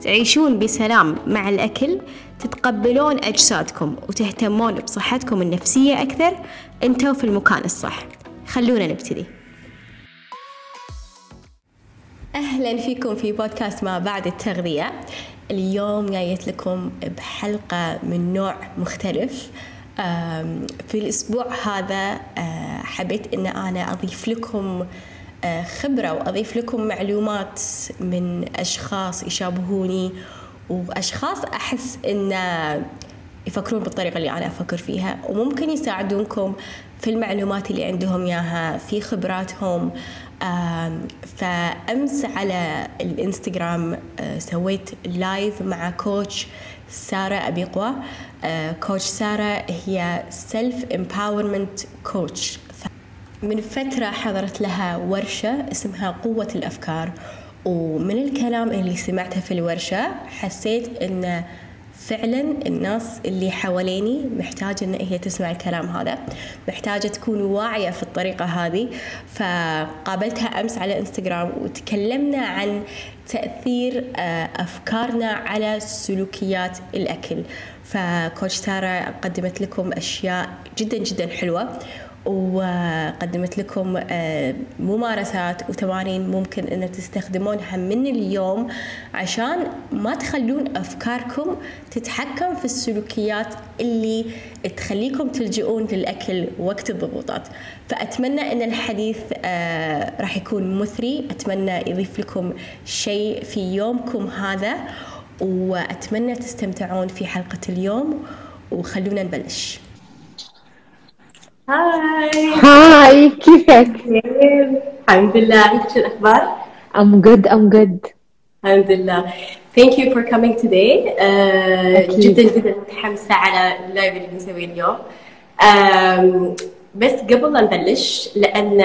تعيشون بسلام مع الأكل تتقبلون أجسادكم وتهتمون بصحتكم النفسية أكثر. أنتوا في المكان الصح. خلونا نبتدي. أهلا فيكم في بودكاست ما بعد التغذية. اليوم جايت لكم بحلقة من نوع مختلف. في الأسبوع هذا آه، حبيت أن أنا أضيف لكم خبرة وأضيف لكم معلومات من أشخاص يشابهوني وأشخاص أحس إن يفكرون بالطريقة اللي أنا أفكر فيها وممكن يساعدونكم في المعلومات اللي عندهم إياها في خبراتهم. فأمس على الإنستغرام آه، سويت live مع coach سارة أبيقوى آه، coach سارة هي self empowerment coach من فترة حضرت لها ورشة اسمها قوة الأفكار ومن الكلام اللي سمعته في الورشة حسيت أن فعلا الناس اللي حواليني محتاجة إن هي تسمع الكلام هذا محتاجة تكون واعية في الطريقة هذه. فقابلتها أمس على إنستغرام وتكلمنا عن تأثير آه، أفكارنا على سلوكيات الأكل. فكوتش سارة قدمت لكم أشياء جدا جدا حلوة. وقدمت لكم آه، ممارسات وتمارين ممكن ان تستخدمونها من اليوم عشان ما تخلون أفكاركم تتحكم في السلوكيات اللي تخليكم تلجؤون للأكل وقت الضغوطات. فأتمنى إن الحديث آه، راح يكون مثري. أتمنى يضيف لكم شيء في يومكم هذا وأتمنى تستمتعون في حلقة اليوم وخلونا نبلش. هاي. هاي كيفك؟ الحمد لله. انت شو الأخبار؟ I'm good I'm good. الحمد لله. Thank you for coming today. uh, جدا جدا متحمسة على ال live اللي بنسويه اليوم. um, بس قبل لا نبلش لأن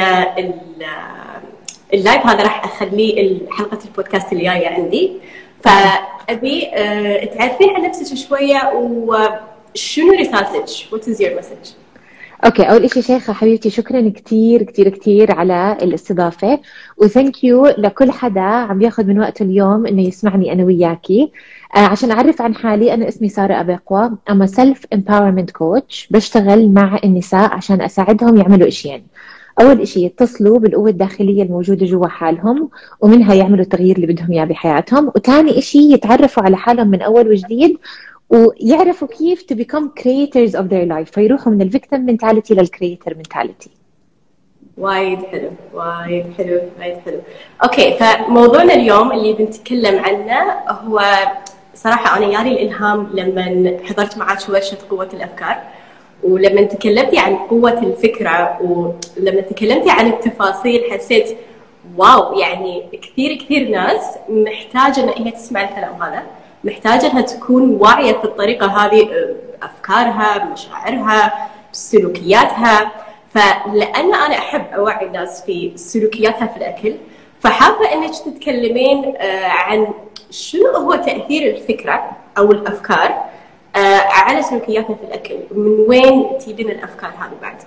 ال live هذا راح أخليه حلقة البودكاست اللي جاية عندي. فأبي uh, تعرفين عن نفسك شوية وشنو رسالتك؟ What is your message؟ okay أول شيء شيخة حبيبتي شكرا كثير كثير كثير على الاستضافة و thank you لكل حدا عم ياخذ من وقته اليوم إنه يسمعني أنا وياكي. آه عشان أعرف عن حالي أنا اسمي سارة ابيقوى I'm a self empowerment coach بشتغل مع النساء عشان أساعدهم يعملوا إشيين. أول شيء يتصلوا بالقوة الداخلية الموجودة جوا حالهم ومنها يعملوا التغيير اللي بدهم إياه بحياتهم. وثاني شيء يتعرفوا على حالهم من أول وجديد ويعرفوا كيف to become creators of their life. فيروحوا من ال victim mentality لل creator mentality. وايد حلو وايد حلو وايد حلو. okay فموضوعنا اليوم اللي بنتكلم عنه هو صراحة أنا ياري الإلهام لما حضرت معك ورشة قوة الأفكار. ولما تكلمتي عن قوة الفكرة ولما تكلمتي عن التفاصيل حسيت واو يعني كثير كثير ناس محتاجة إن هي تسمع الكلام هذا. محتاجة أنها تكون واعية في الطريقة هذه بافكارها بمشاعرها بسلوكياتها فلأن أنا أحب أوعي الناس في سلوكياتها في الأكل فحابة إنك تتكلمين آه، عن شنو هو تأثير الفكرة أو الأفكار آه، على سلوكياتنا في الأكل. من وين تجينا الأفكار هذه بعد؟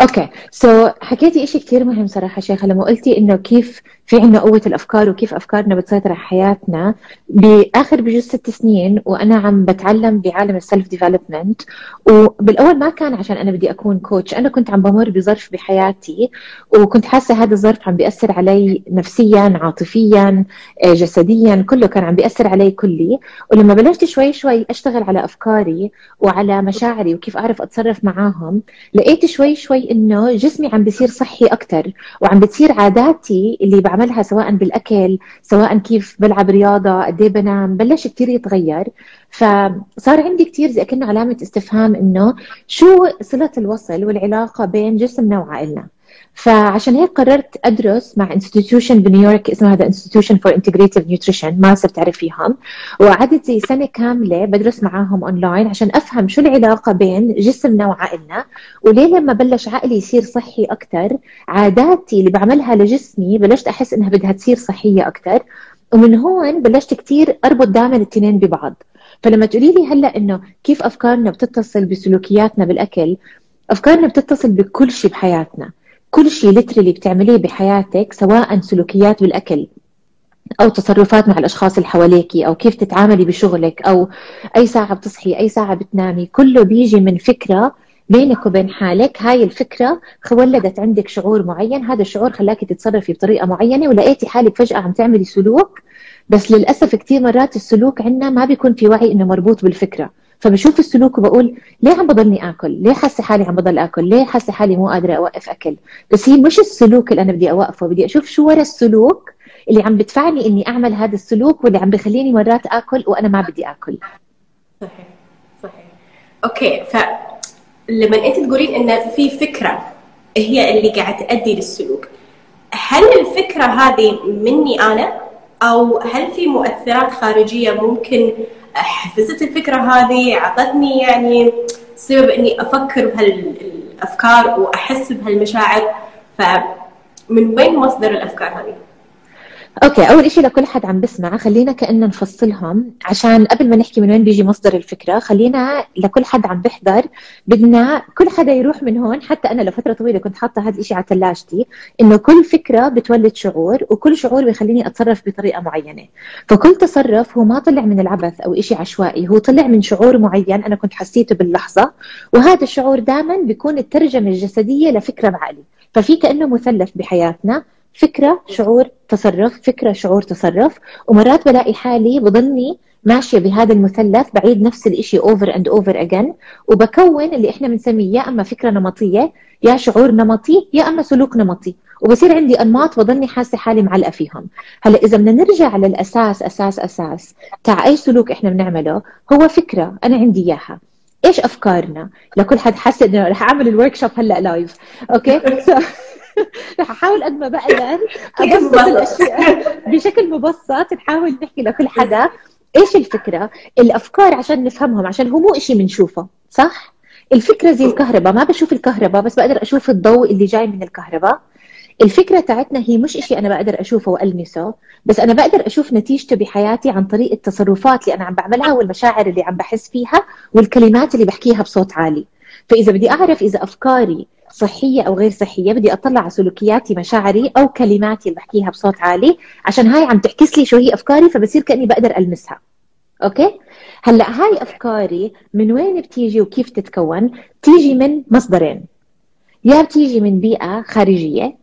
okay. so so, حكيتي شيء كثير مهم صراحة شيخة. لما قلتي إنه كيف في عندنا قوة الأفكار وكيف أفكارنا بتسيطر على حياتنا. بآخر بجوز ست سنين وأنا عم بتعلم بعالم ال self development وبالأول ما كان عشان أنا بدي أكون coach أنا كنت عم بمر بظرف بحياتي وكنت حاسة هذا الظرف عم بيأثر علي نفسيا عاطفيا آه، جسديا كله كان عم بيأثر علي كلي. ولما بلشت شوي شوي أشتغل على أفكاري وعلى مشاعري وكيف أعرف أتصرف معاهم لقيت شوي شوي إنه جسمي عم بيصير صحي أكثر وعم بتصير عاداتي اللي بعملها سواء بالأكل سواء كيف بلعب رياضة قد إيه بنام بلش كثير يتغير. فصار عندي كثير زي كأنه علامة استفهام إنه شو صلة الوصل والعلاقة بين جسمنا وعقلنا فعشان هيك قررت أدرس مع institution بنيويورك اسمه هذا Institute for Integrative Nutrition ما صرت تعرفيهم وقعدت زي سنة كاملة بدرس معاهم اونلاين عشان أفهم شو العلاقة بين جسمنا وعقلنا. وليه لما بلش عقلي يصير صحي أكثر عاداتي اللي بعملها لجسمي بلشت أحس إنها بدها تصير صحية أكثر ومن هون بلشت كثير أربط دائما الاثنين ببعض. فلما تقولي لي هلأ إنه كيف أفكارنا بتتصل بسلوكياتنا بالأكل أفكارنا بتتصل بكل شيء بحياتنا. كل شيء لترلي بتعمليه بحياتك سواء سلوكيات بالأكل أو تصرفات مع الأشخاص اللي حواليك أو كيف تتعاملي بشغلك أو أي ساعة بتصحي أي ساعة بتنامي كله بيجي من فكرة بينك وبين حالك. هاي الفكرة ولدت عندك شعور معين هذا الشعور خلاكي تتصرفي بطريقة معينة ولقيتي حالك فجأة عم تعملي سلوك. بس للأسف كثير مرات السلوك عندنا ما بيكون في وعي إنه مربوط بالفكرة. فبشوف السلوك وبقول ليه عم بضلني آكل؟ ليه حاسة حالي عم بضل آكل؟ ليه حاسة حالي مو قادرة أوقف أكل؟ بس هي مش السلوك اللي أنا بدي أوقفه، بدي أشوف شو ورا السلوك اللي عم بدفعني إني أعمل هذا السلوك واللي عم بخليني مرات آكل وأنا ما بدي آكل. صحيح صحيح. أوكي ف لما أنت تقولين إن في فكرة هي اللي قاعد تؤدي للسلوك هل الفكرة هذه مني أنا أو هل في مؤثرات خارجية ممكن حفزت الفكرة هذه أعطتني يعني سبب إني أفكر بهالافكار وأحس بهالمشاعر فمن وين مصدر الأفكار هذه؟ أوكي أول شيء لكل حد عم بسمع خلينا كأننا نفصلهم عشان قبل ما نحكي من وين بيجي مصدر الفكرة خلينا لكل حد عم بيحضر بدنا كل حدا يروح من هون حتى أنا لفتره طويلة كنت حاطة هذا الشيء على ثلاجتي إنه كل فكرة بتولد شعور وكل شعور بيخليني أتصرف بطريقة معينة. فكل تصرف هو ما طلع من العبث أو شيء عشوائي هو طلع من شعور معين أنا كنت حسيته باللحظة وهذا الشعور دائما بيكون الترجمة الجسدية لفكرة بعقلي. ففي كأنه مثلث بحياتنا فكرة شعور تصرف فكرة شعور تصرف. ومرات بلاقي حالي بضلني ماشية بهذا المثلث بعيد نفس الإشي over and over again. وبكون اللي إحنا بنسميه يا أما فكرة نمطية يا شعور نمطي يا أما سلوك نمطي. وبصير عندي أنماط بضلني حاسة حالي معلقة فيهم. هلأ إذا بدنا نرجع على الأساس أساس أساس تاع أي سلوك إحنا بنعمله هو فكرة. أنا عندي إياها. إيش أفكارنا؟ لكل حد حس إنه رح أعمل ال workshop هلأ live okay؟ رح أحاول قد ما بقدر أبسط الأشياء بشكل مبسط نحاول نحكي لكل حدا إيش الفكرة؟ الأفكار عشان نفهمهم عشان هو مو شيء بنشوفه صح؟ الفكرة زي الكهرباء ما بشوف الكهرباء بس بقدر أشوف الضوء اللي جاي من الكهرباء الفكرة تاعتنا هي مش إشي أنا بقدر أشوفه وألمسه بس أنا بقدر أشوف نتيجته بحياتي عن طريق التصرفات اللي أنا عم بعملها والمشاعر اللي عم بحس فيها والكلمات اللي بحكيها بصوت عالي فإذا بدي أعرف إذا أفكاري صحية أو غير صحية بدي أطلع على سلوكياتي مشاعري أو كلماتي اللي بحكيها بصوت عالي عشان هاي عم تحكس لي شو هي أفكاري فبصير كأني بقدر ألمسها. okay؟ هلأ هاي أفكاري من وين بتيجي وكيف تتكون؟ تيجي من مصدرين. يا بتيجي من بيئة خارجية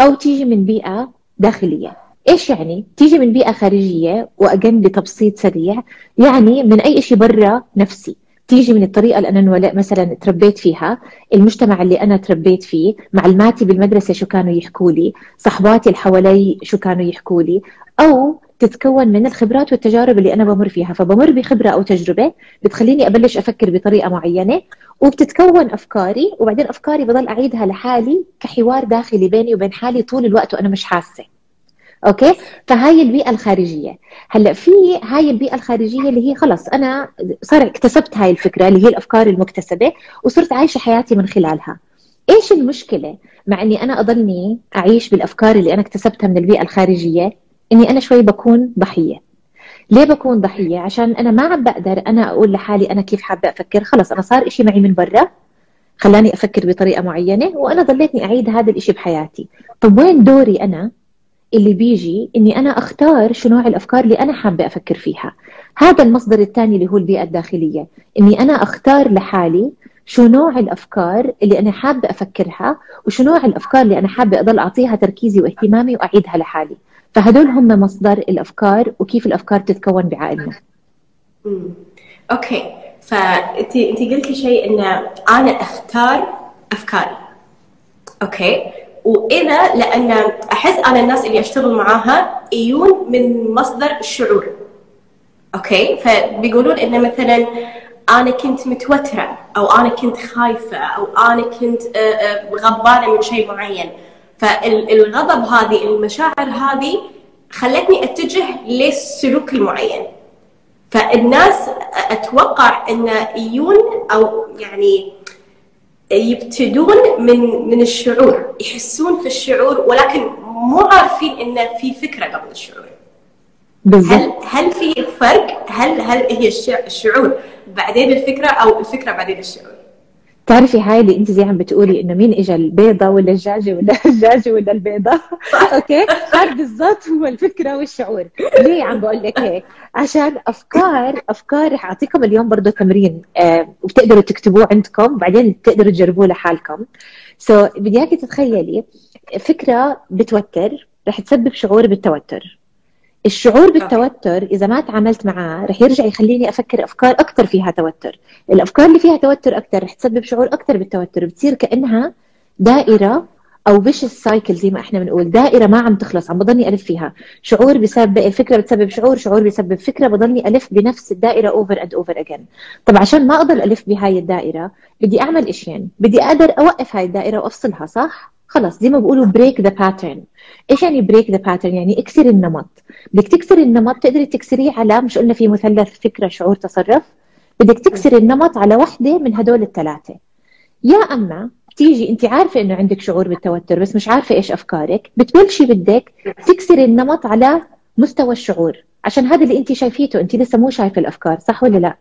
أو تيجي من بيئة داخلية. إيش يعني؟ تيجي من بيئة خارجية وأجن بتبسيط سريع يعني من أي شيء برا نفسي. تيجي من الطريقة اللي أنا مثلا تربيت فيها المجتمع اللي أنا تربيت فيه معلماتي بالمدرسة شو كانوا يحكوا لي صحباتي اللي حوالي شو كانوا يحكوا لي أو تتكون من الخبرات والتجارب اللي أنا بمر فيها. فبمر بخبرة أو تجربة بتخليني أبلش أفكر بطريقة معينة وبتتكون أفكاري وبعدين أفكاري بضل أعيدها لحالي كحوار داخلي بيني وبين حالي طول الوقت وأنا مش حاسة. أوكي؟ فهاي البيئة الخارجية. هلأ في هاي البيئة الخارجية اللي هي خلص أنا صار اكتسبت هاي الفكرة اللي هي الأفكار المكتسبة وصرت عايشه حياتي من خلالها. إيش المشكلة مع إني أنا أضلني أعيش بالأفكار اللي أنا اكتسبتها من البيئة الخارجية؟ إني أنا شوي بكون ضحية. ليه بكون ضحية؟ عشان أنا ما عم بقدر أنا أقول لحالي أنا كيف حابة أفكر. خلص أنا صار إشي معي من برا خلاني أفكر بطريقة معينة وأنا ضليتني أعيد هذا الإشي بحياتي. طب وين دوري أنا اللي بيجي إني أنا أختار شو نوع الأفكار اللي أنا حابة أفكر فيها. هذا المصدر الثاني اللي هو البيئة الداخلية. إني أنا أختار لحالي شو نوع الأفكار اللي أنا حابة أفكرها وشو نوع الأفكار اللي أنا حابة أضل أعطيها تركيزي واهتمامي وأعيدها لحالي. فهدول هم مصدر الأفكار وكيف الأفكار تتكون بعقلنا. أوكي. فانت أنت قلتي شيء إن أنا أختار أفكاري. okay. وإذا لأن أحس أنا الناس اللي أشتغل معاها يجون من مصدر الشعور. okay؟ فبيقولون إن مثلا أنا كنت متوترة أو أنا كنت خايفة أو أنا كنت آه، آه، غضبانة من شيء معين. فالغضب هذه المشاعر هذه خلتني أتجه للسلوك المعين. فالناس أتوقع إن يجون أو يعني يبتدون من من الشعور يحسون في الشعور ولكن مو عارفين إن في فكرة قبل الشعور. بالزبط. هل هل في فرق؟ هل هل هي الشعور بعدين الفكرة أو الفكرة بعدين الشعور؟ تعرفي هاي اللي انت زي عم بتقولي انه مين اجى البيضة ولا الدجاجه ولا الدجاجه ولا البيضة؟ أوكي؟ هذا بالضبط هو الفكرة والشعور. ليه عم بقول لك هيك؟ عشان افكار أفكار رح أعطيكم اليوم برضه تمرين آه وبتقدروا تكتبوه عندكم وبعدين تقدروا تجربوه لحالكم. سو so, بدي إياكي تتخيلي فكرة بتوتر رح تسبب شعور بالتوتر. الشعور بالتوتر إذا ما تعاملت معاه رح يرجع يخليني أفكر أفكار أكثر فيها توتر. الأفكار اللي فيها توتر أكثر رح تسبب شعور أكثر بالتوتر بتصير كأنها دائرة أو vicious cycle زي ما إحنا بنقول دائرة ما عم تخلص عم بضلني ألف فيها. شعور بسبب الفكرة بتسبب شعور شعور بسبب فكرة بضلني ألف بنفس الدائرة over and over again طب عشان ما اضل ألف بهاي الدائرة بدي أعمل إشيين بدي أقدر أوقف هاي الدائرة وأفصلها صح؟ خلص زي ما بيقولوا break the pattern إيش يعني break the pattern يعني اكسر النمط. بدك تكسر النمط تقدري تكسريه على مش قلنا في مثلث فكرة شعور تصرف. بدك تكسر النمط على وحدة من هدول الثلاثة. يا أما تيجي أنت عارفة إنه عندك شعور بالتوتر بس مش عارفة إيش أفكارك. بتبلشي بدك تكسري النمط على مستوى الشعور عشان هذا اللي أنت شايفيته أنت لسه مو شايفة الأفكار صح ولا لا؟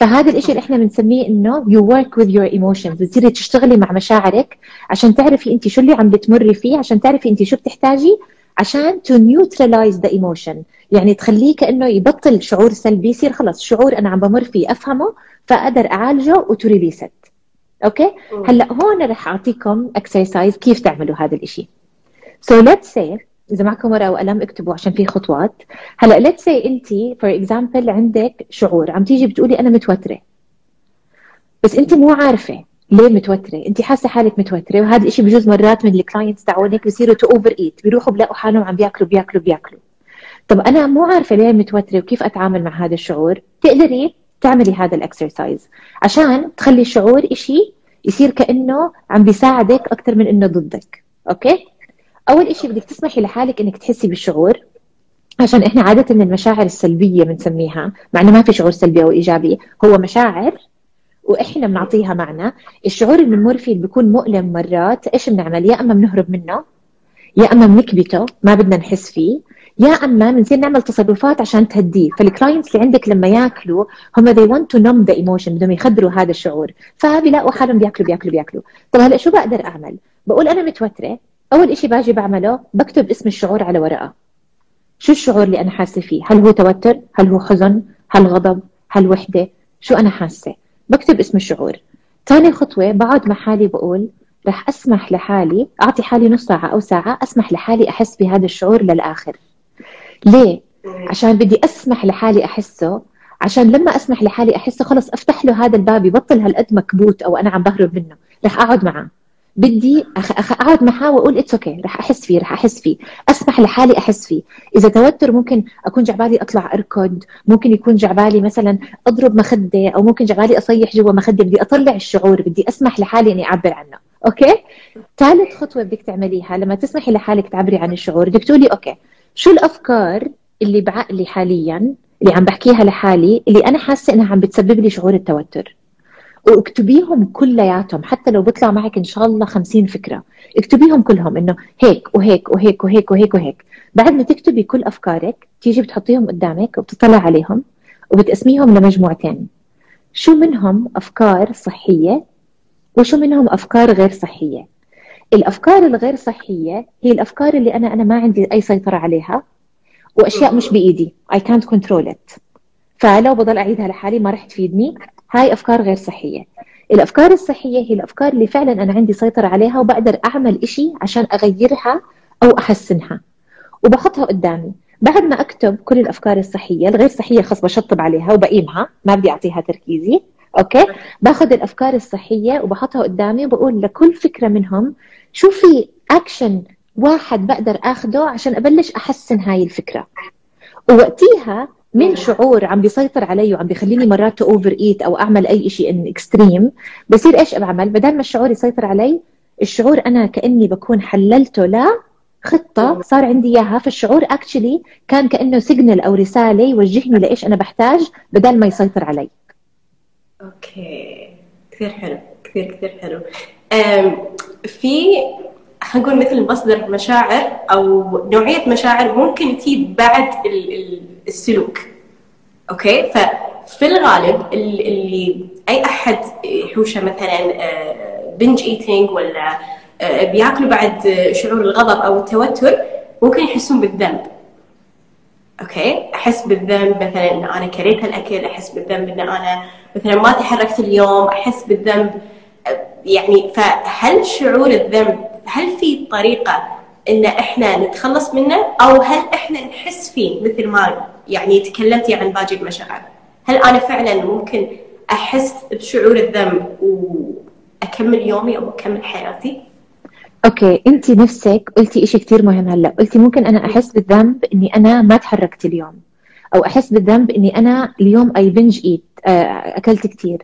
فهذا الشيء اللي إحنا بنسميه إنه you work with your emotions بتصيري تشتغلي مع مشاعرك عشان تعرفي أنت شو اللي عم بتمري فيه عشان تعرفي أنت شو بتحتاجي عشان to neutralize the emotion. يعني تخليه كأنه يبطل شعور سلبي يصير خلص شعور أنا عم بمر فيه أفهمه فأقدر أعالجه و to release it okay؟ هلأ هون رح أعطيكم exercise كيف تعملوا هذا الشيء so let's say إذا معكم ورقة وقلم اكتبوا عشان في خطوات. هلأ let's say أنت for example عندك شعور عم تيجي بتقولي أنا متوترة. بس أنت مو عارفة ليه متوترة. أنت حاسة حالك متوترة وهذا الشيء بجوز مرات من ال clients تاعونك بصيروا to overeat بيروحوا بلاقوا حالهم عم بياكلوا بياكلوا بياكلوا. طب أنا مو عارفة ليه متوترة وكيف أتعامل مع هذا الشعور. تقدري تعملي هذا ال exercise عشان تخلي الشعور إشي يصير كأنه عم بيساعدك أكثر من إنه ضدك. okay؟ أول إشي بدك تسمحي لحالك إنك تحسي بالشعور عشان إحنا عادة المشاعر السلبية بنسميها مع إنه ما في شعور سلبي أو إيجابي هو مشاعر وإحنا بنعطيها معنى. الشعور اللي بنمر فيه بيكون مؤلم مرات إيش بنعمل؟ يا أما بنهرب منه يا أما بنكبته ما بدنا نحس فيه يا أما بنصير نعمل تصرفات عشان تهديه. فال clients اللي عندك لما ياكلوا هم they want to numb the emotion بدهم يخدروا هذا الشعور. فبيلاقوا حالهم بياكلوا بياكلوا بياكلوا. طب هلأ شو بقدر أعمل؟ بقول أنا متوترة أول إشي باجي بعمله بكتب اسم الشعور على ورقة. شو الشعور اللي أنا حاسة فيه؟ هل هو توتر؟ هل هو حزن؟ هل غضب؟ هل وحدة؟ شو أنا حاسة؟ بكتب اسم الشعور. ثاني خطوة بقعد مع حالي بقول رح أسمح لحالي أعطي حالي نص ساعة أو ساعة أسمح لحالي أحس بهذا الشعور للآخر. ليه؟ عشان بدي أسمح لحالي أحسه. عشان لما أسمح لحالي أحسه خلص أفتح له هذا الباب يبطل هالقد مكبوت أو أنا عم بهرب منه. رح أقعد معه. بدي. أقعد معها وأقول it's okay. رح أحس فيه رح أحس فيه أسمح لحالي أحس فيه إذا توتر ممكن أكون جعبالي أطلع أركض ممكن يكون جعبالي مثلا أضرب مخدة أو ممكن جعبالي أصيح جوا مخدة بدي أطلع الشعور بدي أسمح لحالي إني أعبر عنه okay ثالث خطوة بدك تعمليها لما تسمحي لحالك تعبري عن الشعور بدك تقولي okay شو الأفكار اللي بعقلي حاليا اللي عم بحكيها لحالي اللي أنا حاسة إنها عم بتسبب لي شعور التوتر واكتبيهم كلياتهم حتى لو بيطلع معك إن شاء الله 50 فكرة. اكتبيهم كلهم إنه هيك وهيك وهيك وهيك وهيك وهيك. بعد ما تكتبي كل أفكارك تيجي بتحطيهم قدامك وبتطلع عليهم وبتقسميهم لمجموعتين. شو منهم أفكار صحية وشو منهم أفكار غير صحية؟ الأفكار الغير صحية هي الأفكار اللي أنا أنا ما عندي أي سيطرة عليها وأشياء مش بإيدي. I can't control it. فلو بضل أعيدها لحالي ما رح تفيدني. هاي أفكار غير صحية. الأفكار الصحية هي الأفكار اللي فعلا أنا عندي سيطرة عليها وبقدر أعمل إشي عشان أغيرها أو أحسنها. وبحطها قدامي. بعد ما أكتب كل الأفكار الصحية الغير صحية خص بشطب عليها وبقيمها ما بدي أعطيها تركيزي. okay؟ باخذ الأفكار الصحية وبحطها قدامي وبقول لكل فكرة منهم شو في اكشن واحد بقدر آخده عشان أبلش أحسن هاي الفكرة؟ ووقتيها من شعور عم بيسيطر علي وعم بيخليني مرات overeat أو أعمل أي شيء in extreme بصير إيش بعمل؟ بدل ما الشعور يسيطر علي الشعور أنا كأني بكون حللته لا خطة صار عندي إياها. فالشعور actually كان كأنه signal أو رسالة يوجهني لإيش أنا بحتاج بدل ما يسيطر علي. okay. كثير حلو. كثير كثير حلو. في خلينا نقول مثل مصدر مشاعر أو نوعية مشاعر ممكن تجي بعد السلوك. okay؟ ففي الغالب اللي أي أحد يحوشه مثلا binge آه، eating ولا آه، بياكلوا بعد شعور الغضب أو التوتر ممكن يحسون بالذنب. Okay؟ أحس بالذنب مثلا إن أنا كثرت الأكل أحس بالذنب إن أنا مثلا ما تحركت اليوم أحس بالذنب. يعني فهل شعور الذنب هل في طريقة إن إحنا نتخلص منه أو هل إحنا نحس فيه مثل ما يعني تكلمتي عن باقي المشاعر. هل أنا فعلا ممكن أحس بشعور الذنب وأكمل يومي أو أكمل حياتي؟ Okay انت نفسك قلتي شيء كثير مهم هلأ. قلتي ممكن أنا أحس بالذنب إني أنا ما تحركت اليوم. أو أحس بالذنب إني أنا اليوم I binge ate أكلت كثير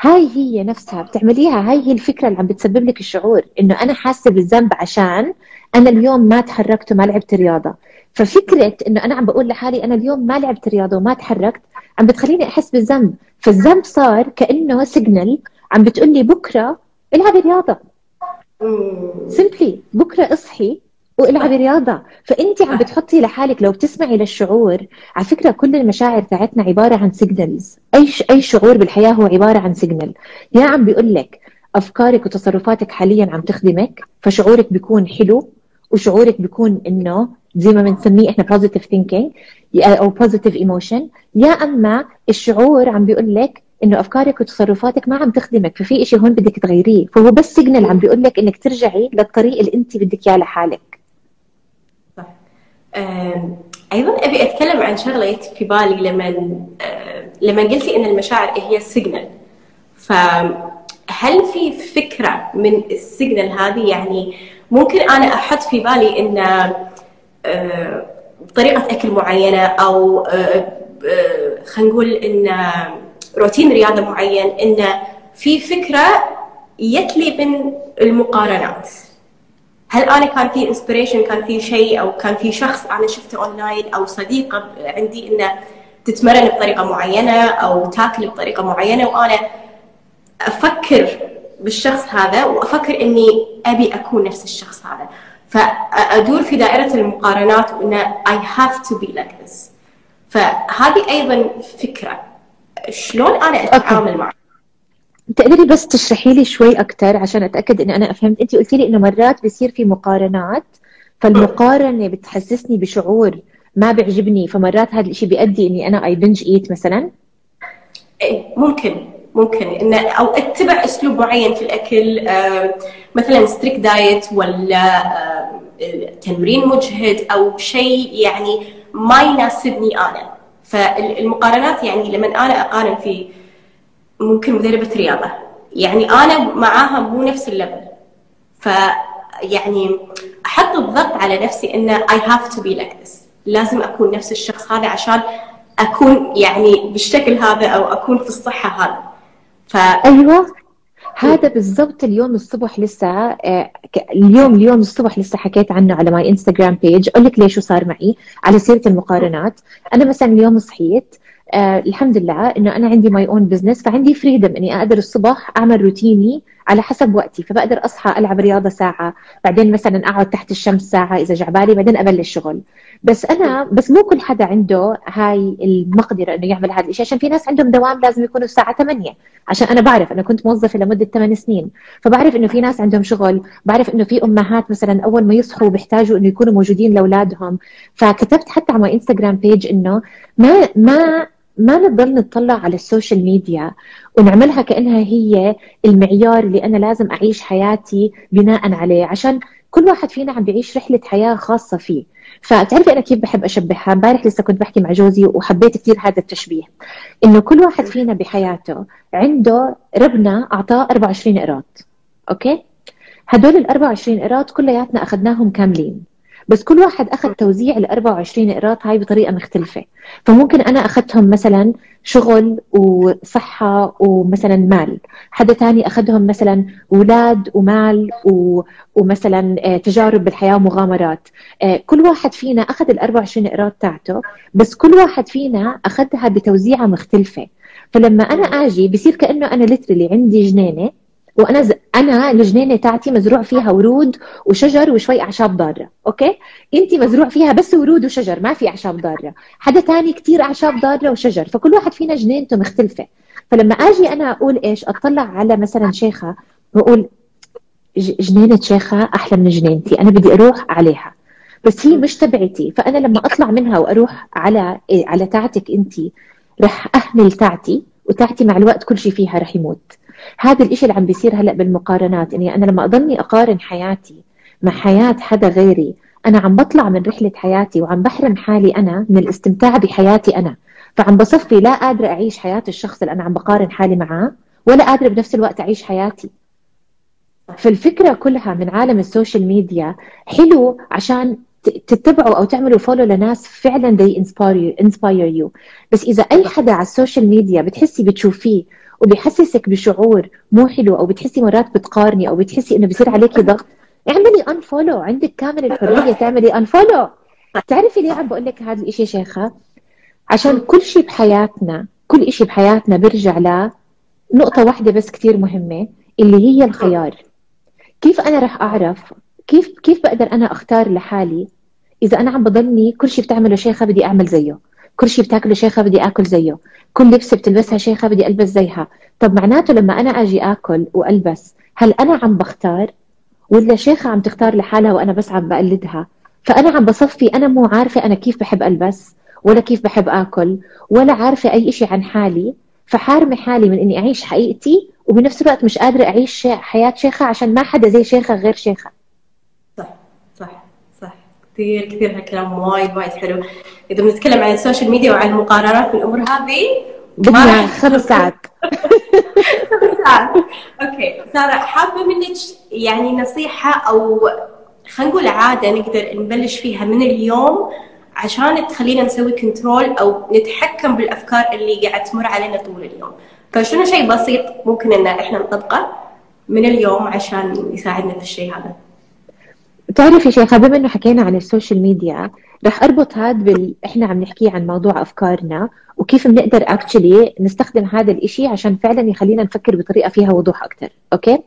هاي هي نفسها بتعمليها. هاي هي الفكرة اللي عم بتسبب لك الشعور إنه أنا حاسة بالذنب عشان أنا اليوم ما تحركت وما لعبت رياضة. ففكرة إنه أنا عم بقول لحالي أنا اليوم ما لعبت رياضة وما تحركت عم بتخليني أحس بالذنب. فالذنب صار كأنه signal عم بتقول لي بكرة إلعبي رياضة. Simply بكرة اصحي وإلعبي رياضة. فأنت عم بتحطي لحالك لو بتسمعي للشعور على فكرة كل المشاعر تاعتنا عبارة عن signals أي أي شعور بالحياة هو عبارة عن signal يا عم بيقول لك أفكارك وتصرفاتك حاليا عم تخدمك فشعورك بيكون حلو. وشعورك بيكون إنه زي ما بنسميه إحنا positive thinking أو positive emotion يا أما الشعور عم بيقول لك إنه أفكارك وتصرفاتك ما عم تخدمك ففي شيء هون بدك تغيريه. فهو بس signal عم بيقول لك إنك ترجعي للطريق اللي أنت بدك إياه لحالك. أيضا أبي أتكلم عن شغلة في بالي لما لما قلتي إن المشاعر هي ال signal فهل في فكرة من ال signal هذه؟ يعني ممكن أنا أحط في بالي إن أه، طريقة أكل معينة أو أه، أه، خلينا نقول إن روتين رياضة معين إن في فكرة تيجي لي من المقارنات. هل أنا كان في inspiration كان في شيء أو كان في شخص أنا شفته اونلاين أو صديقة عندي انه تتمرن بطريقة معينة أو تاكل بطريقة معينة وأنا أفكر بالشخص هذا وأفكر إني أبي أكون نفس الشخص هذا. فأدور في دائرة المقارنات وإن I have to be like this. فهذه أيضا فكرة. شلون أنا أتعامل معها تقدري بس تشرحي لي شوي أكثر عشان أتأكد اني أنا فهمت انت قلتي لي إنه مرات بصير في مقارنات فالمقارنة بتحسسني بشعور ما بيعجبني فمرات هذا الشيء بيؤدي إني أنا I binge ate مثلا. إيه ممكن. ممكن ان أو اتبع أسلوب معين في الأكل مثلا strict diet ولا تمرين مجهد أو شيء يعني ما يناسبني أنا. فالمقارنات يعني لما أنا أقارن في ممكن مدربة رياضة يعني أنا معاها مو نفس ال level. ف يعني أحط الضغط على نفسي إنه I have to be like this. لازم أكون نفس الشخص هذا عشان أكون يعني بالشكل هذا أو أكون في الصحة هذا. ف... أيوة هذا بالضبط اليوم الصبح لسه آه، اليوم اليوم الصبح لسه حكيت عنه على my Instagram page أقول لك ليش صار معي على سيرة المقارنات. أنا مثلا اليوم صحيت آه الحمد لله إنه أنا عندي my own business فعندي freedom إني أقدر الصبح أعمل روتيني على حسب وقتي. فبقدر أصحى ألعب رياضة ساعة بعدين مثلا أقعد تحت الشمس ساعة إذا جاي عبالي بعدين أبلش شغل. بس أنا بس مو كل حدا عنده هاي المقدرة إنه يعمل هذا الشيء عشان في ناس عندهم دوام لازم يكونوا الساعة 8 عشان أنا بعرف أنا كنت موظفة لمدة 8 سنين. فبعرف إنه في ناس عندهم شغل. بعرف إنه في أمهات مثلا أول ما يصحوا بيحتاجوا إنه يكونوا موجودين لأولادهم. فكتبت حتى على Instagram page إنه ما ما ما نضل نطلع على ال social media ونعملها كأنها هي المعيار اللي أنا لازم أعيش حياتي بناء عليه عشان كل واحد فينا عم بيعيش رحلة حياة خاصة فيه. فتعرفي أنا كيف بحب أشبهها؟ امبارح لسه كنت بحكي مع جوزي وحبيت كثير هذا التشبيه إنه كل واحد فينا بحياته عنده ربنا أعطاه 24 قراط okay؟ هدول ال 24 قراط كلياتنا أخذناهم كاملين. بس كل واحد أخذ توزيع ال 24 قراط هاي بطريقة مختلفة. فممكن أنا أخذتهم مثلا شغل وصحة ومثلا مال. حدا تاني أخذهم مثلا أولاد ومال و... ومثلا آه، تجارب بالحياة ومغامرات. آه، كل واحد فينا أخذ ال 24 قراط تاعته بس كل واحد فينا أخذها بتوزيعة مختلفة. فلما أنا آجي بصير كأنه أنا ليترلي عندي جنينة وأنا ز... أنا الجنينه تاعتي مزروع فيها ورود وشجر وشوي أعشاب ضارة أوكي؟ انت مزروع فيها بس ورود وشجر ما في أعشاب ضارة. حدا تاني كثير أعشاب ضارة وشجر فكل واحد فينا جنينته مختلفة. فلما آجي أنا أقول إيش أطلع على مثلا شيخة وأقول جنينه شيخة أحلى من جنينتي أنا بدي أروح عليها. بس هي مش تبعتي فأنا لما أطلع منها وأروح على إيه على تاعتك انت رح أهمل تاعتي وتاعتي مع الوقت كل شيء فيها رح يموت. هذا الإشي اللي عم بيصير هلأ بالمقارنات. اني أنا لما أضلني أقارن حياتي مع حياة حدا غيري أنا عم بطلع من رحلة حياتي وعم بحرم حالي أنا من الاستمتاع بحياتي أنا. فعم بصفي لا قادرة أعيش حياة الشخص اللي أنا عم بقارن حالي معاه ولا قادرة بنفس الوقت أعيش حياتي. فالفكرة كلها من عالم السوشيال ميديا حلو عشان تتبعوا أو تعملوا follow لناس فعلا they inspire, inspire you. بس إذا أي حدا على ال social media بتحسي بتشوفيه وبيحسسك بشعور مو حلو أو بتحسي مرات بتقارني أو بتحسي إنه بصير عليكي ضغط اعملي unfollow عندك كامل الحرية تعملي unfollow بتعرفي ليه عم بقول لك هذا الشيء شيخة؟ عشان كل شيء بحياتنا كل شيء بحياتنا بيرجع ل نقطة واحدة بس كثير مهمة اللي هي الخيار. كيف أنا رح أعرف؟ كيف كيف بقدر أنا أختار لحالي؟ إذا أنا عم بضلني كل شيء بتعمله شيخة بدي أعمل زيه. كل شيء بتاكله شيخة بدي آكل زيه. كل لبسة بتلبسها شيخة بدي ألبس زيها. طب معناته لما أنا أجي آكل وألبس هل أنا عم بختار؟ ولا شيخة عم تختار لحالها وأنا بس عم بقلدها؟ فأنا عم بصفي أنا مو عارفة أنا كيف بحب ألبس ولا كيف بحب آكل ولا عارفة أي شيء عن حالي. فحارمة حالي من إني أعيش حقيقتي وبنفس الوقت مش قادرة أعيش حياة شيخة عشان ما حدا زي شيخة غير صح كثير كثير هالكلام وايد وايد حلو. إذا بنتكلم عن ال social media وعن المقارنات والأمور هذه بدنا خمس ساعات. خمس ساعات. Okay. سارة حابة منك يعني نصيحة أو خلينا نقول عادة نقدر نبلش فيها من اليوم عشان تخلينا نسوي control أو نتحكم بالأفكار اللي قاعد تمر علينا طول اليوم. فشنو شيء بسيط ممكن إن إحنا نطبقه من اليوم عشان يساعدنا في الشيء هذا؟ بتعرفي شيخة بما إنه حكينا عن ال social media رح أربط هذا بال إحنا عم نحكي عن موضوع أفكارنا وكيف بنقدر actually نستخدم هذا الإشي عشان فعلا يخلينا نفكر بطريقة فيها وضوح أكثر okay؟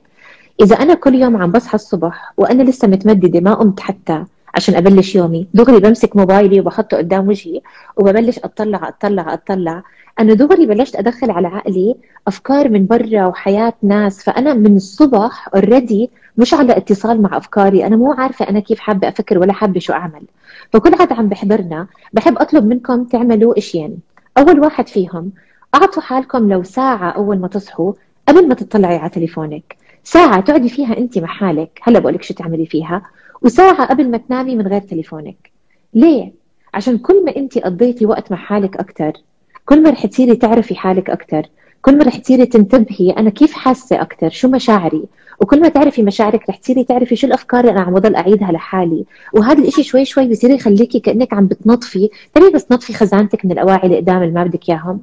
إذا أنا كل يوم عم بصحى الصبح وأنا لسه متمددة ما قمت حتى عشان أبلش يومي دغري بمسك موبايلي وبحطه قدام وجهي وببلش أطلع أطلع أطلع أنا دغري بلشت أدخل على عقلي أفكار من برا وحياة ناس فأنا من الصبح already مش على اتصال مع أفكاري أنا مو عارفة أنا كيف حابة أفكر ولا حابة شو أعمل. فكل حدا عم بحضرنا بحب أطلب منكم تعملوا إشيين. أول واحد فيهم أعطوا حالكم لو ساعة أول ما تصحوا قبل ما تطلعي على تليفونك. ساعة تقعدي فيها أنت مع حالك هلا بقولك شو تعملي فيها وساعة قبل ما تنامي من غير تليفونك. ليه؟ عشان كل ما أنت قضيتي وقت مع حالك أكثر كل ما رح تصيري تعرفي حالك أكثر كل ما رح تصيري تنتبهي أنا كيف حاسة أكثر شو مشاعري؟ وكل ما تعرفي مشاعرك رح تصيري تعرفي شو الأفكار اللي أنا عم بضل أعيدها لحالي. وهذا الإشي شوي شوي بصير يخليكي كأنك عم بتنظفي تبي بس تنظفي خزانتك من الأواعي اللي قدام اللي ما بدك إياهم.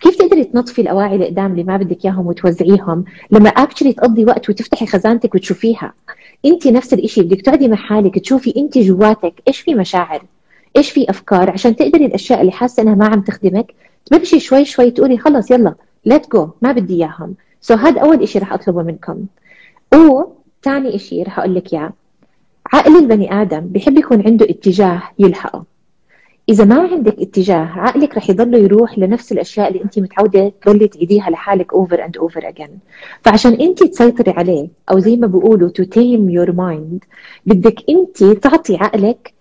كيف تقدري تنظفي الأواعي اللي قدام اللي ما بدك إياهم وتوزعيهم؟ لما اكشلي تقضي وقت وتفتحي خزانتك وتشوفيها. انت نفس الشيء بدك تقعدي مع حالك تشوفي انت جواتك إيش في مشاعر؟ إيش في أفكار؟ عشان تقدري الأشياء اللي حاسة إنها ما عم تخدمك تبلشي شوي شوي تقولي خلص يلا let go ما بدي إياهم. so so هذا أول شيء رح أطلبه منكم. وثاني شيء رح أقول لك إياه. عقل البني آدم بحب يكون عنده اتجاه يلحقه. إذا ما عندك اتجاه عقلك رح يضل يروح لنفس الأشياء اللي أنت متعودة تضلي تعيديها لحالك over and over again فعشان أنت تسيطري عليه أو زي ما بيقولوا to tame your mind بدك أنت تعطي عقلك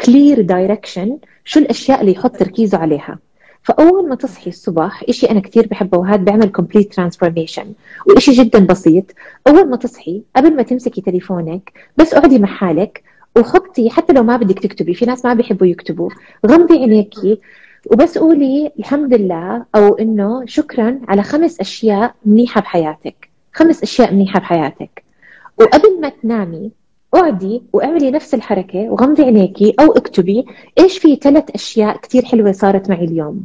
clear direction شو الأشياء اللي يحط تركيزه عليها. فأول ما تصحي الصبح إشي أنا كثير بحبه وهذا بيعمل complete transformation وإشي جدا بسيط أول ما تصحي قبل ما تمسكي تليفونك بس اقعدي مع حالك وحطي حتى لو ما بدك تكتبي في ناس ما بيحبوا يكتبوا غمضي عينيكي وبس قولي الحمد لله أو إنه شكرا على خمس أشياء منيحة بحياتك. خمس أشياء منيحة بحياتك. وقبل ما تنامي اقعدي واعملي نفس الحركة وغمضي عينيكي أو اكتبي إيش في ثلاث أشياء كتير حلوة صارت معي اليوم.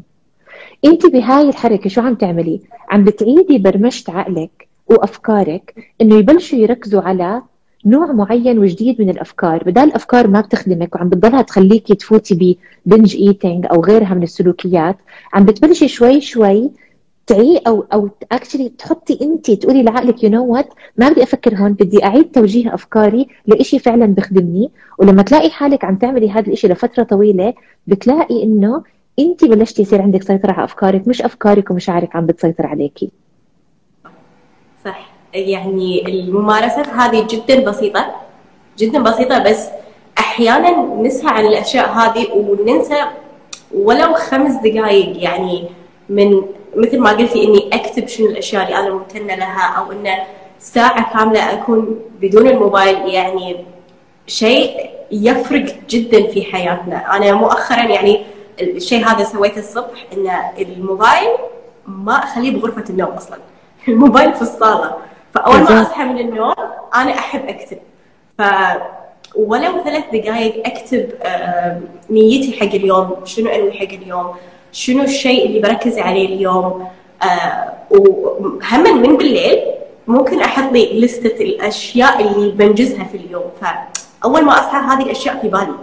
انت بهاي الحركة شو عم تعملي؟ عم بتعيدي برمجة عقلك وأفكارك إنه يبلشوا يركزوا على نوع معين وجديد من الأفكار. بدال الأفكار ما بتخدمك وعم بتضلها تخليكي تفوتي ب binge eating أو غيرها من السلوكيات عم بتبلشي شوي شوي تعي أو أو actually تحطي انت تقولي لعقلك you know what ما بدي أفكر هون بدي أعيد توجيه أفكاري لإشي فعلا بخدمني ولما تلاقي حالك عم تعملي هذا الإشي لفترة طويلة بتلاقي إنه انت بلشتي يصير عندك سيطرة على أفكارك مش أفكارك ومشاعرك عم بتسيطر عليكي. صح. يعني الممارسات هذه جدا بسيطة جدا بسيطة بس أحيانا نسهى عن الأشياء هذه وننسى ولو خمس دقائق يعني من مثل ما قلتي إني أكتب شنو الأشياء اللي أنا ممتنه لها أو انه ساعة كاملة أكون بدون الموبايل يعني شيء يفرق جدا في حياتنا. أنا مؤخرا يعني الشيء هذا سويته الصبح إن الموبايل ما أخليه بغرفة النوم أصلا. الموبايل في الصالة. فأول ما أصحى من النوم أنا أحب أكتب. ف ولو ثلاث دقائق أكتب نيتي حق اليوم شنو أنوي حق اليوم شنو الشيء اللي بركز عليه اليوم. آه وهم من بالليل ممكن أحط لي لستة الأشياء اللي بنجزها في اليوم. فاول ما أصحى هذه الأشياء في بالي.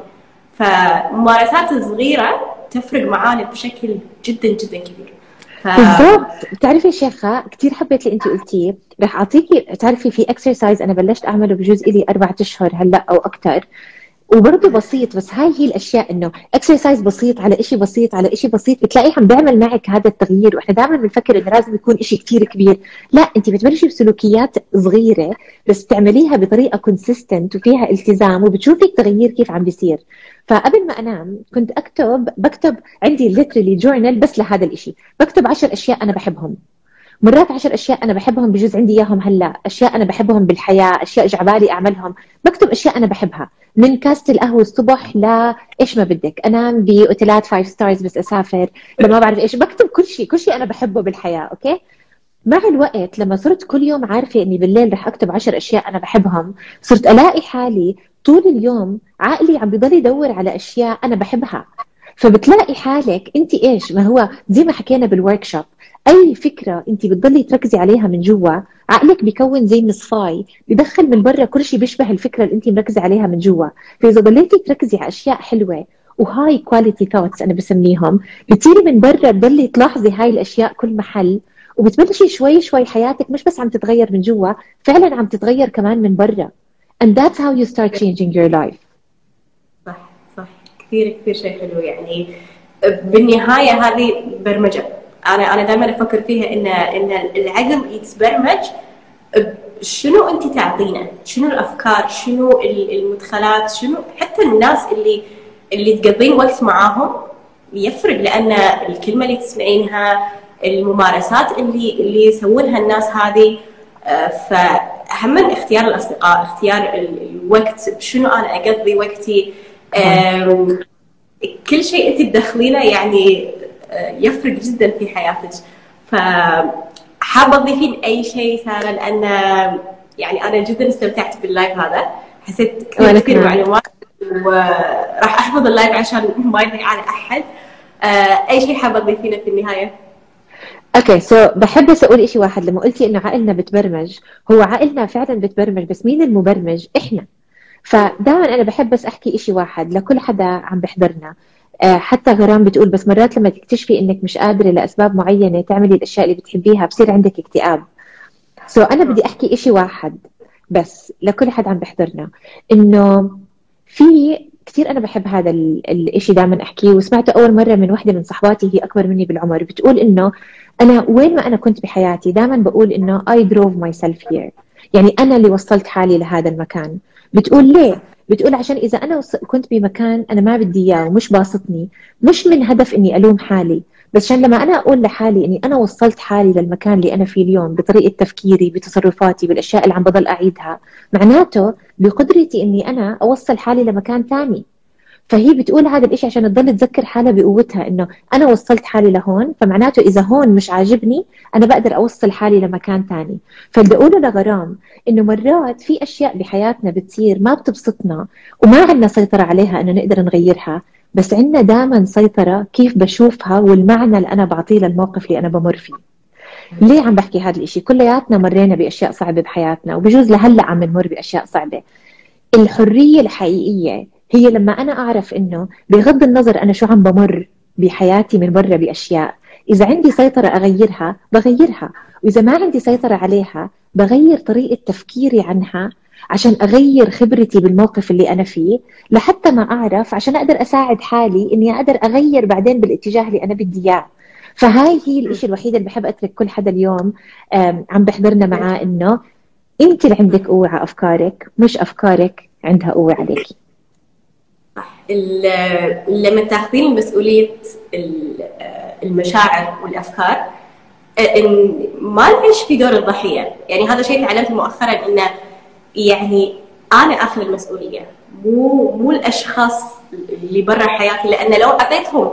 فممارسات صغيرة تفرق معانا بشكل جدا جدا كبير. ف... بالضبط. بتعرفي شيخة كثير حبيت اللي انت قلتيه. رح اعطيكي تعرفي في exercise أنا بلشت أعمله بجوز لي أربع أشهر هلأ أو أكثر وبرضه بسيط بس هاي هي الأشياء إنه exercise بسيط على شيء بسيط على شيء بسيط بتلاقيه عم بيعمل معك هذا التغيير. وإحنا دائما بنفكر إنه لازم يكون شيء كثير كبير. لا أنت بتبلشي بسلوكيات صغيرة بس بتعمليها بطريقة consistent وفيها التزام وبتشوفي التغيير كيف عم بيصير. فقبل ما أنام كنت أكتب بكتب عندي literally journal بس لهذا الشيء بكتب عشر أشياء أنا بحبهم. مرات عشر أشياء أنا بحبهم بجوز عندي إياهم هلأ. أشياء أنا بحبهم بالحياة أشياء جاي عبالي أعملهم. بكتب أشياء أنا بحبها. من كاسة القهوة الصبح لا إيش ما بدك. انام باوتيلات five stars بس أسافر. لما بعرف إيش. بكتب كل شيء كل شيء أنا بحبه بالحياة okay؟ مع الوقت لما صرت كل يوم عارفة إني بالليل رح أكتب عشر أشياء أنا بحبهم صرت ألاقي حالي طول اليوم عقلي عم بضل يدور على أشياء أنا بحبها. فبتلاقي حالك أنت إيش؟ ما هو زي ما حكينا بال workshop أي فكرة أنت بتضلي تركزي عليها من جوا عقلك بيكون زي مصفاي بدخل من برا كل شيء بيشبه الفكرة اللي أنت مركزة عليها من جوا. فإذا ضليتي تركزي على أشياء حلوة وهاي quality thoughts أنا بسميهم بتصيري من برا تضلي تلاحظي هاي الأشياء كل محل وبتبلشي شوي شوي حياتك مش بس عم تتغير من جوا فعلا عم تتغير كمان من برا. And that's how you start changing your life. صح صح. كثير كثير شيء حلو يعني. بالنهاية هذه برمجة. أنا أنا دائما أفكر فيها إن إن العقل يتبرمج شنو أنت تعطينه؟ شنو الأفكار؟ شنو المدخلات؟ شنو حتى الناس اللي اللي تقضين وقت معاهم يفرق لأن الكلمة اللي تسمعينها الممارسات اللي اللي يسوونها الناس هذه فهم اختيار الأصدقاء اختيار الوقت شنو أنا أقضي وقتي كل شيء أنت تدخلينه يعني يفرق جدا في حياتك. فحابه تضيفين أي شيء ساره لأن يعني أنا جدا استمتعت بال live هذا. حسيت كثير معلومات وراح أحفظ ال live عشان ما يضيع على أحد. آه، أي شيء حابه تضيفينه في النهاية؟ okay so بحب بس أقول شيء واحد. لما قلتي إنه عقلنا بتبرمج هو عقلنا فعلا بتبرمج بس مين المبرمج؟ إحنا. فدائما أنا بحب بس أحكي شيء واحد لكل حدا عم بحضرنا حتى غرام بتقول بس مرات لما تكتشفي إنك مش قادرة لأسباب معينة تعملي الأشياء اللي بتحبيها بصير عندك اكتئاب. سو so أنا بدي أحكي إشي واحد بس لكل حد عم بحضرنا إنه في كثير أنا بحب هذا الإشي دائما أحكيه وسمعته أول مرة من وحدة من صحباتي هي أكبر مني بالعمر بتقول إنه أنا وين ما أنا كنت بحياتي دائما بقول إنه I drove myself here. يعني أنا اللي وصلت حالي لهذا المكان. بتقول ليه؟ بتقول عشان إذا أنا كنت بمكان أنا ما بدي إياه ومش باسطني مش من هدف إني ألوم حالي بس عشان لما أنا أقول لحالي إني أنا وصلت حالي للمكان اللي أنا فيه اليوم بطريقة تفكيري بتصرفاتي بالأشياء اللي عم بضل أعيدها معناته بقدرتي إني أنا أوصل حالي لمكان ثاني فهي بتقول هذا الإشي عشان تضل تذكر حالها بقوتها إنه أنا وصلت حالي لهون فمعناته إذا هون مش عاجبني أنا بقدر أوصل حالي لمكان تاني. فبدي أقوله لغرام إنه مرات في أشياء بحياتنا بتصير ما بتبسطنا وما عندنا سيطرة عليها إنه نقدر نغيرها بس عندنا دائما سيطرة كيف بشوفها والمعنى اللي أنا بعطيه للموقف اللي أنا بمر فيه. ليه عم بحكي هذا الإشي؟ كلياتنا مرينا بأشياء صعبة بحياتنا وبجوز لهلأ عم نمر بأشياء صعبة. الحرية الحقيقية هي لما أنا أعرف إنه بغض النظر أنا شو عم بمر بحياتي من برا بأشياء إذا عندي سيطرة أغيرها بغيرها وإذا ما عندي سيطرة عليها بغير طريقة تفكيري عنها عشان أغير خبرتي بالموقف اللي أنا فيه لحتى ما أعرف عشان أقدر أساعد حالي إني أقدر أغير بعدين بالاتجاه اللي أنا بدي إياه. فهاي هي الشيء الوحيد اللي بحب أترك كل حدا اليوم عم بحضرنا معاه إنه أنت اللي عندك قوة على أفكارك مش أفكارك عندها قوة عليكي. لما تاخذين مسؤولية المشاعر والأفكار إن ما نعيش في دور الضحية؟ يعني هذا شيء تعلمته مؤخرا إنه يعني أنا آخذ المسؤولية مو مو الأشخاص اللي برا حياتي لأن لو أعطيتهم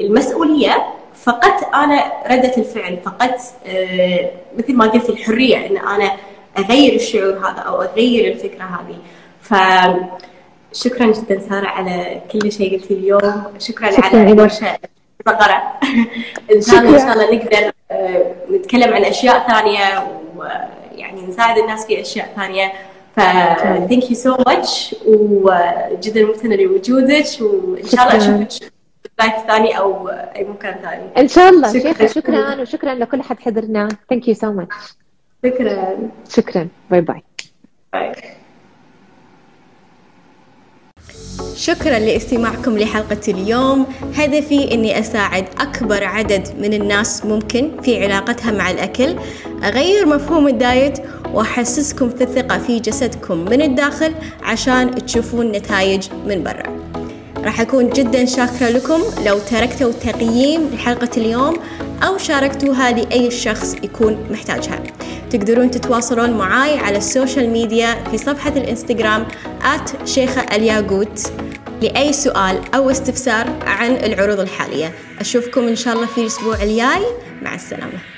المسؤولية فقدت أنا ردة الفعل فقدت آه مثل ما قلت الحرية إن أنا أغير الشعور هذا أو أغير الفكرة هذه. ف شكرا جدا سارة على كل شيء قلتي اليوم. شكرا, شكرا على الورشه الصغرى إن شاء الله إن شاء الله نقدر نتكلم عن أشياء ثانية ويعني نساعد الناس في أشياء ثانية. ف thank you so much وجدا ممتنه لوجودك وان شاء الله أشوفك live ثاني أو أي مكان ثاني. إن شاء الله. شكرا. شيخة شكرا وشكرا لكل حد حضرنا. thank you so much شكرا. شكرا. bye bye bye شكرا لاستماعكم لحلقة اليوم. هدفي أني أساعد أكبر عدد من الناس ممكن في علاقتها مع الأكل. أغير مفهوم الدايت وأحسسكم في الثقة في جسدكم من الداخل عشان تشوفون نتائج من برا. راح أكون جدا شاكرة لكم. لو تركتوا تقييم لحلقة اليوم أو شاركتوها لأي شخص يكون محتاجها. تقدرون تتواصلون معاي على السوشيال ميديا في صفحة الإنستغرام at شيخة الياقوت لأي سؤال أو استفسار عن العروض الحالية. أشوفكم إن شاء الله في الأسبوع الجاي. مع السلامة.